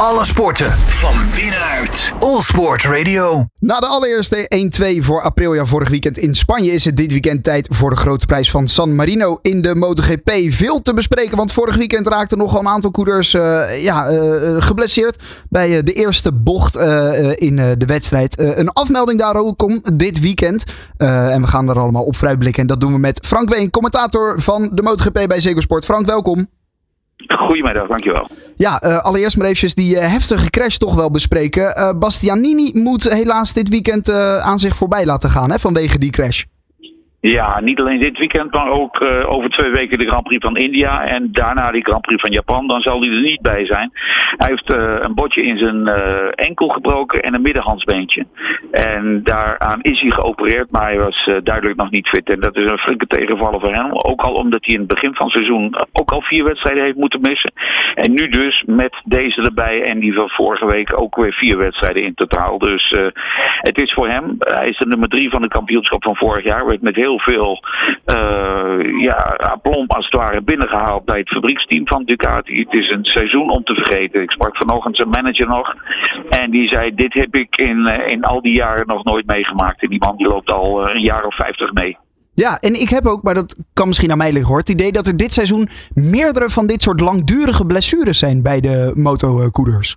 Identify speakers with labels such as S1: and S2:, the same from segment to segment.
S1: Alle sporten van binnenuit. All Sport Radio.
S2: Na de allereerste 1-2 voor Aprilia vorig weekend in Spanje is het dit weekend tijd voor de grote prijs van San Marino in de MotoGP. Veel te bespreken, want vorig weekend raakten nog een aantal coureurs uh, ja, uh, geblesseerd bij de eerste bocht in de wedstrijd. een afmelding daar ook om dit weekend. en we gaan er allemaal op vooruitblikken. En dat doen we met Frank Ween, commentator van de MotoGP bij Zego Sport. Frank, welkom.
S3: Goedemiddag, dankjewel.
S2: Ja, uh, allereerst maar eventjes die uh, heftige crash toch wel bespreken. Uh, Bastianini moet helaas dit weekend aan zich voorbij laten gaan hè, vanwege die crash.
S3: Ja, niet alleen dit weekend, maar ook uh, over twee weken de Grand Prix van India en daarna die Grand Prix van Japan. Dan zal hij er niet bij zijn. Hij heeft uh, een botje in zijn uh, enkel gebroken en een middenhandsbeentje. En daaraan is hij geopereerd, maar hij was duidelijk nog niet fit. En dat is een flinke tegenvaller voor hem. Ook al omdat hij in het begin van het seizoen ook al vier wedstrijden heeft moeten missen. En nu dus met deze erbij en die van vorige week ook weer vier wedstrijden in totaal. Dus het is voor hem, hij is de nummer drie van de kampioenschap van vorig jaar. Werd met heel veel uh, ja, aplomb als het ware binnengehaald bij het fabrieksteam van Ducati. Het is een seizoen om te vergeten. Ik sprak vanochtend zijn manager nog. En die zei: Dit heb ik in, uh, in al die jaren nog nooit meegemaakt. En die man die loopt al uh, een jaar of vijftig mee.
S2: Ja, en ik heb ook, maar dat kan misschien aan mij liggen hoor, het idee dat er dit seizoen meerdere van dit soort langdurige blessures zijn bij de motocoureurs.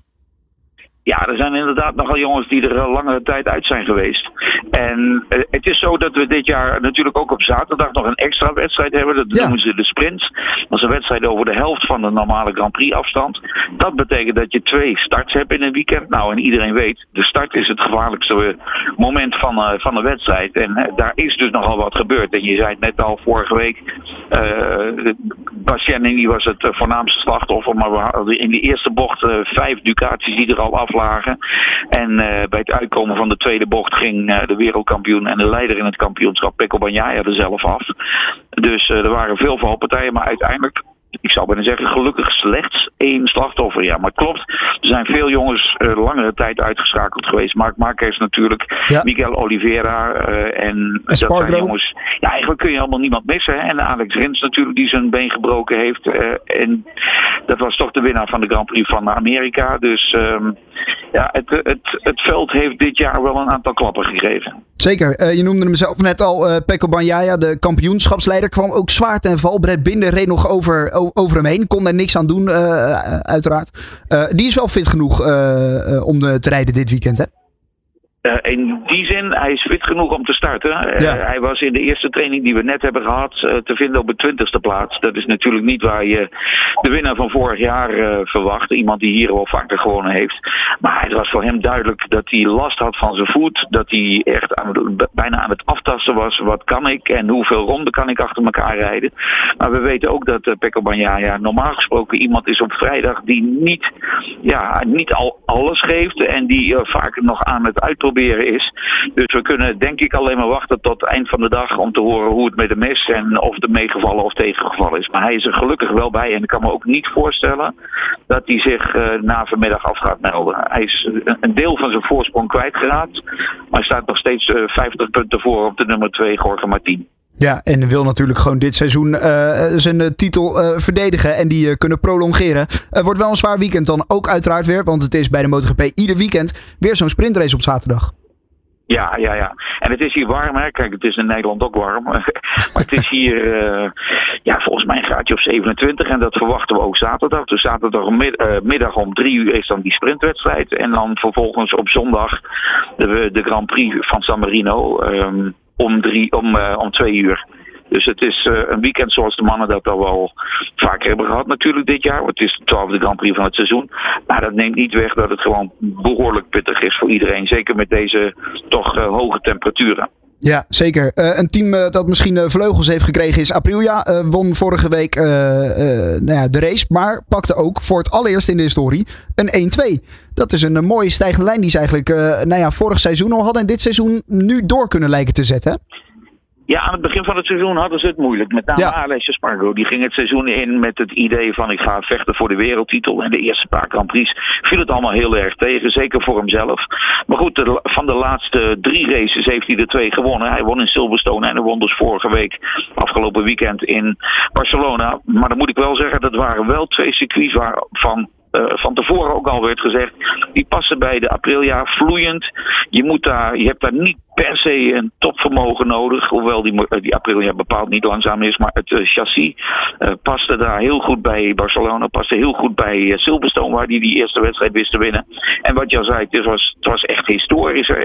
S3: Ja, er zijn inderdaad nogal jongens die er al langere tijd uit zijn geweest. En uh, het is zo dat we dit jaar natuurlijk ook op zaterdag nog een extra wedstrijd hebben. Dat ja. noemen ze de sprint. Dat is een wedstrijd over de helft van de normale Grand Prix afstand. Dat betekent dat je twee starts hebt in een weekend. Nou, en iedereen weet, de start is het gevaarlijkste moment van, uh, van de wedstrijd. En uh, daar is dus nogal wat gebeurd. En je zei het net al vorige week. Bastianini was het voornaamste slachtoffer. Maar we hadden in de eerste bocht vijf Ducatis die er al af lagen. En uh, bij het uitkomen van de tweede bocht ging de wereldkampioen en de leider in het kampioenschap, Pekko Banjaya, er zelf af. Dus er waren veel valpartijen, maar uiteindelijk ik zou bijna zeggen, gelukkig slechts één slachtoffer. Ja, maar het klopt. Er zijn veel jongens uh, langere tijd uitgeschakeld geweest. Mark Marquez natuurlijk, ja. Miguel Oliveira uh, en dat zijn jongens. Ja, eigenlijk kun je allemaal niemand missen. Hè? En Alex Rins natuurlijk, die zijn been gebroken heeft. Uh, en dat was toch de winnaar van de Grand Prix van Amerika. Dus um, ja, het, het, het veld heeft dit jaar wel een aantal klappen gegeven.
S2: Zeker. Uh, je noemde hem zelf net al. Uh, Pekko Banjaya, de kampioenschapsleider, kwam ook zwaar ten val. Brett Binder reed nog over, over hem heen. Kon er niks aan doen, uh, uiteraard. die is wel fit genoeg om te rijden dit weekend, hè?
S3: Uh, in die zin, hij is fit genoeg om te starten. Uh, ja. Hij was in de eerste training die we net hebben gehad uh, te vinden op de twintigste plaats. Dat is natuurlijk niet waar je de winnaar van vorig jaar verwacht. Iemand die hier wel vaker gewonnen heeft. Maar het was voor hem duidelijk dat hij last had van zijn voet. Dat hij echt aan, bijna aan het aftasten was. Wat kan ik en hoeveel ronden kan ik achter elkaar rijden. Maar we weten ook dat Pekko Banjaya normaal gesproken iemand is op vrijdag die niet, ja, niet al alles geeft. En die vaak nog aan het uitproberen is. Dus we kunnen denk ik alleen maar wachten tot het eind van de dag om te horen hoe het met hem is en of het meegevallen of tegengevallen is. Maar hij is er gelukkig wel bij en ik kan me ook niet voorstellen dat hij zich uh, na vanmiddag af gaat melden. Hij is een deel van zijn voorsprong kwijtgeraakt, maar staat nog steeds uh, 50 punten voor op de nummer 2 Jorge Martin.
S2: Ja, en wil natuurlijk gewoon dit seizoen uh, zijn uh, titel uh, verdedigen en die kunnen prolongeren. Het wordt wel een zwaar weekend dan ook uiteraard weer, want het is bij de MotoGP ieder weekend weer zo'n sprintrace op zaterdag.
S3: Ja, ja, ja. En het is hier warm, hè. Kijk, het is in Nederland ook warm. maar het is hier, ja, volgens mij een graadje of 27. En dat verwachten we ook zaterdag. Dus zaterdagmiddag om drie uur is dan die sprintwedstrijd. En dan vervolgens op zondag de, de Grand Prix van San Marino. Um, om, drie, om, uh, om twee uur. Dus het is uh, een weekend zoals de mannen dat al wel vaker hebben gehad natuurlijk dit jaar. Want het is de twaalfde Grand Prix van het seizoen. Maar dat neemt niet weg dat het gewoon behoorlijk pittig is voor iedereen. Zeker met deze toch uh, hoge temperaturen.
S2: Ja, zeker. Uh, een team uh, dat misschien uh, vleugels heeft gekregen is Aprilia. won vorige week nou ja, de race, maar pakte ook voor het allereerst in de historie een 1-2. Dat is een, mooie stijgende lijn die ze eigenlijk nou ja, vorig seizoen al hadden en dit seizoen nu door kunnen lijken te zetten.
S3: Ja, aan het begin van het seizoen hadden ze het moeilijk. Met name ja. Alessio Spargo. Die ging het seizoen in met het idee van ik ga vechten voor de wereldtitel. En de eerste paar Grand Prix viel het allemaal heel erg tegen. Zeker voor hemzelf. Maar goed, de, van de laatste drie races heeft hij er twee gewonnen. Hij won in Silverstone en hij won dus vorige week, afgelopen weekend in Barcelona. Maar dan moet ik wel zeggen, dat waren wel twee circuits waarvan van tevoren ook al werd gezegd, die passen bij de Aprilia vloeiend. Je, moet daar, je hebt daar niet per se een topvermogen nodig. Hoewel die, die Aprilia bepaald niet langzaam is. Maar het chassis uh, paste daar heel goed bij Barcelona. Paste heel goed bij Silverstone, waar die die eerste wedstrijd wist te winnen. En wat je al zei, het was, het was echt historisch. 1-2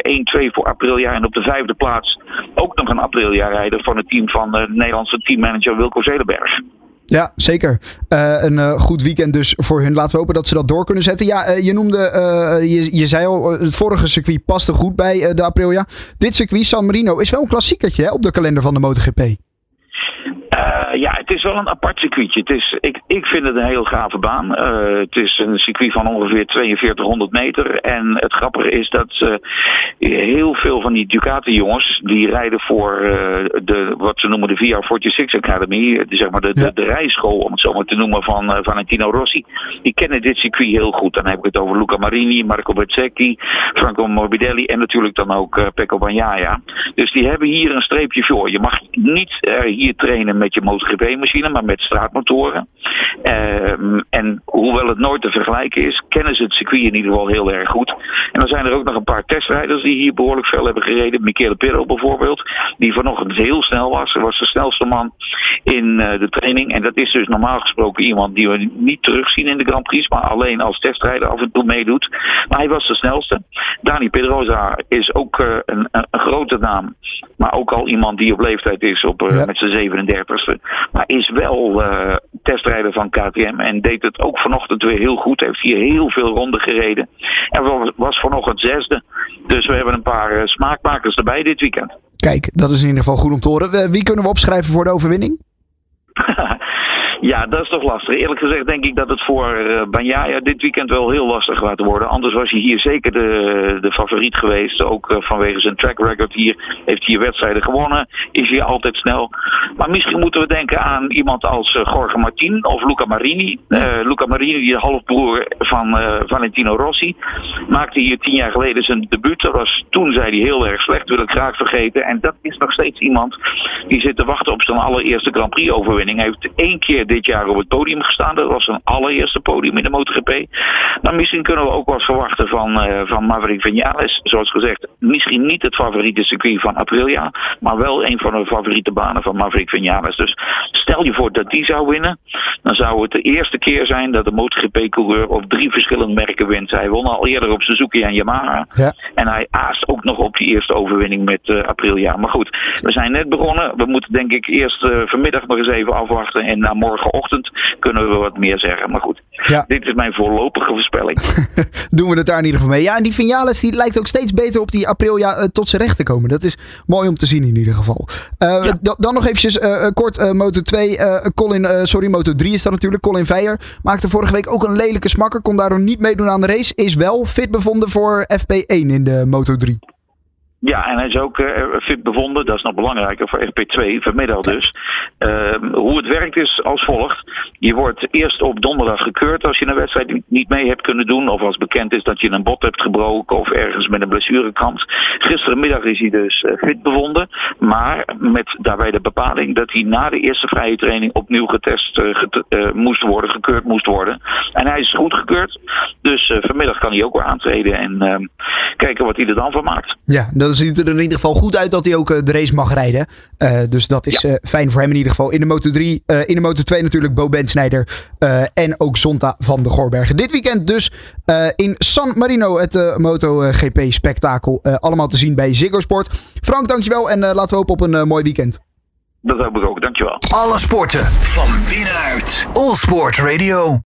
S3: voor Aprilia. En op de vijfde plaats ook nog een Aprilia-rijder van het team van de Nederlandse teammanager Wilco Zelenberg.
S2: Ja, zeker. Uh, een uh, goed weekend dus voor hun. Laten we hopen dat ze dat door kunnen zetten. Ja, uh, je noemde, je, je zei al, het vorige circuit paste goed bij de Aprilia. Dit circuit, San Marino, is wel een klassiekertje hè, op de kalender van de MotoGP.
S3: Ja, het is wel een apart circuitje. Het is, ik, ik vind het een heel gave baan. Uh, het is een circuit van ongeveer 4200 meter. En het grappige is dat uh, heel veel van die Ducati-jongens... die rijden voor de, wat ze noemen de VR46 Academy... zeg maar de, de, de, rijschool, om het zo maar te noemen, van Valentino Rossi. Die kennen dit circuit heel goed. Dan heb ik het over Luca Marini, Marco Bezzecchi... Franco Morbidelli en natuurlijk dan ook Pecco Bagnaia. Dus die hebben hier een streepje voor. Je mag niet hier trainen met je MotoGP-machine, maar met straatmotoren. Uh, en hoewel het nooit te vergelijken is, kennen ze het circuit in ieder geval heel erg goed. En dan zijn er ook nog een paar testrijders die hier behoorlijk veel hebben gereden. Michele Pirro bijvoorbeeld, die vanochtend heel snel was. Hij was de snelste man in uh, de training. En dat is dus normaal gesproken iemand die we niet terugzien in de Grand Prix, maar alleen als testrijder af en toe meedoet. Maar hij was de snelste. Dani Pedrosa is ook uh, een, een, grote naam, maar ook al iemand die op leeftijd is op, ja. met zijn 37 maar is wel uh, testrijder van KTM en deed het ook vanochtend weer heel goed. Heeft hier heel veel ronden gereden. En was vanochtend zesde. Dus we hebben een paar uh, smaakmakers erbij dit weekend.
S2: Kijk, dat is in ieder geval goed om te horen. Wie kunnen we opschrijven voor de overwinning?
S3: Ja, dat is toch lastig. Eerlijk gezegd denk ik dat het voor uh, Banjaya dit weekend wel heel lastig gaat worden. Anders was hij hier zeker de, de favoriet geweest. Ook uh, vanwege zijn track record hier. Heeft hij wedstrijden gewonnen. Is hij altijd snel. Maar misschien moeten we denken aan iemand als uh, Jorge Martin of Luca Marini. Luca Marini, die halfbroer van Valentino Rossi. Maakte hier tien jaar geleden zijn debuut. Dat was, toen zei hij heel erg slecht. Wil ik graag vergeten. En dat is nog steeds iemand die zit te wachten op zijn allereerste Grand Prix overwinning. Hij heeft één keer dit jaar op het podium gestaan. Dat was zijn allereerste podium in de MotoGP. Maar misschien kunnen we ook wat verwachten van, uh, van Maverick Vinales. Zoals gezegd, misschien niet het favoriete circuit van Aprilia. Maar wel een van de favoriete banen van Maverick Vinales. Dus stel je voor dat die zou winnen. Dan zou het de eerste keer zijn dat de MotoGP-coureur op drie verschillende merken wint. Hij won al eerder op Suzuki en Yamaha. Ja. En hij aast ook nog op die eerste overwinning met uh, Aprilia. Maar goed, we zijn net begonnen. We moeten denk ik eerst uh, vanmiddag nog eens even afwachten. En na morgen morgenochtend kunnen we wat meer zeggen. Maar goed, ja. dit is mijn voorlopige voorspelling.
S2: Doen we het daar in ieder geval mee. Ja, en die Vinales die lijkt ook steeds beter op die Aprilia uh, tot zijn recht te komen. Dat is mooi om te zien in ieder geval. Uh, ja. Dan nog eventjes uh, kort Moto 2. Colin, sorry, Moto 3 is dat natuurlijk. Colin Veijer maakte vorige week ook een lelijke smakker. Kon daardoor niet meedoen aan de race. Is wel fit bevonden voor FP1 in de Moto 3.
S3: Ja, en hij is ook uh, fit bevonden. Dat is nog belangrijker voor FP2, vanmiddag dus. Uh, hoe het werkt is als volgt. Je wordt eerst op donderdag gekeurd als je een wedstrijd niet mee hebt kunnen doen. Of als bekend is dat je een bot hebt gebroken of ergens met een blessurekans. Gisterenmiddag is hij dus uh, fit bevonden. Maar met daarbij de bepaling dat hij na de eerste vrije training opnieuw getest uh, moest worden, gekeurd moest worden. En hij is goed gekeurd. Dus vanmiddag kan hij ook weer aantreden en ehm, kijken wat hij er dan van maakt.
S2: Ja, dat ziet er in ieder geval goed uit dat hij ook de race mag rijden. dus dat is ja. fijn voor hem in ieder geval. In de Moto 3, in de Moto 2 natuurlijk Bo Bensnijder uh, en ook Zonta van de Gorbergen. Dit weekend dus uh, in San Marino het uh, MotoGP spektakel. allemaal te zien bij Ziggo Sport. Frank, dankjewel en laten we hopen op een mooi weekend.
S3: Dat hoop ik ook, dankjewel.
S1: Alle sporten van binnenuit. All Sport Radio.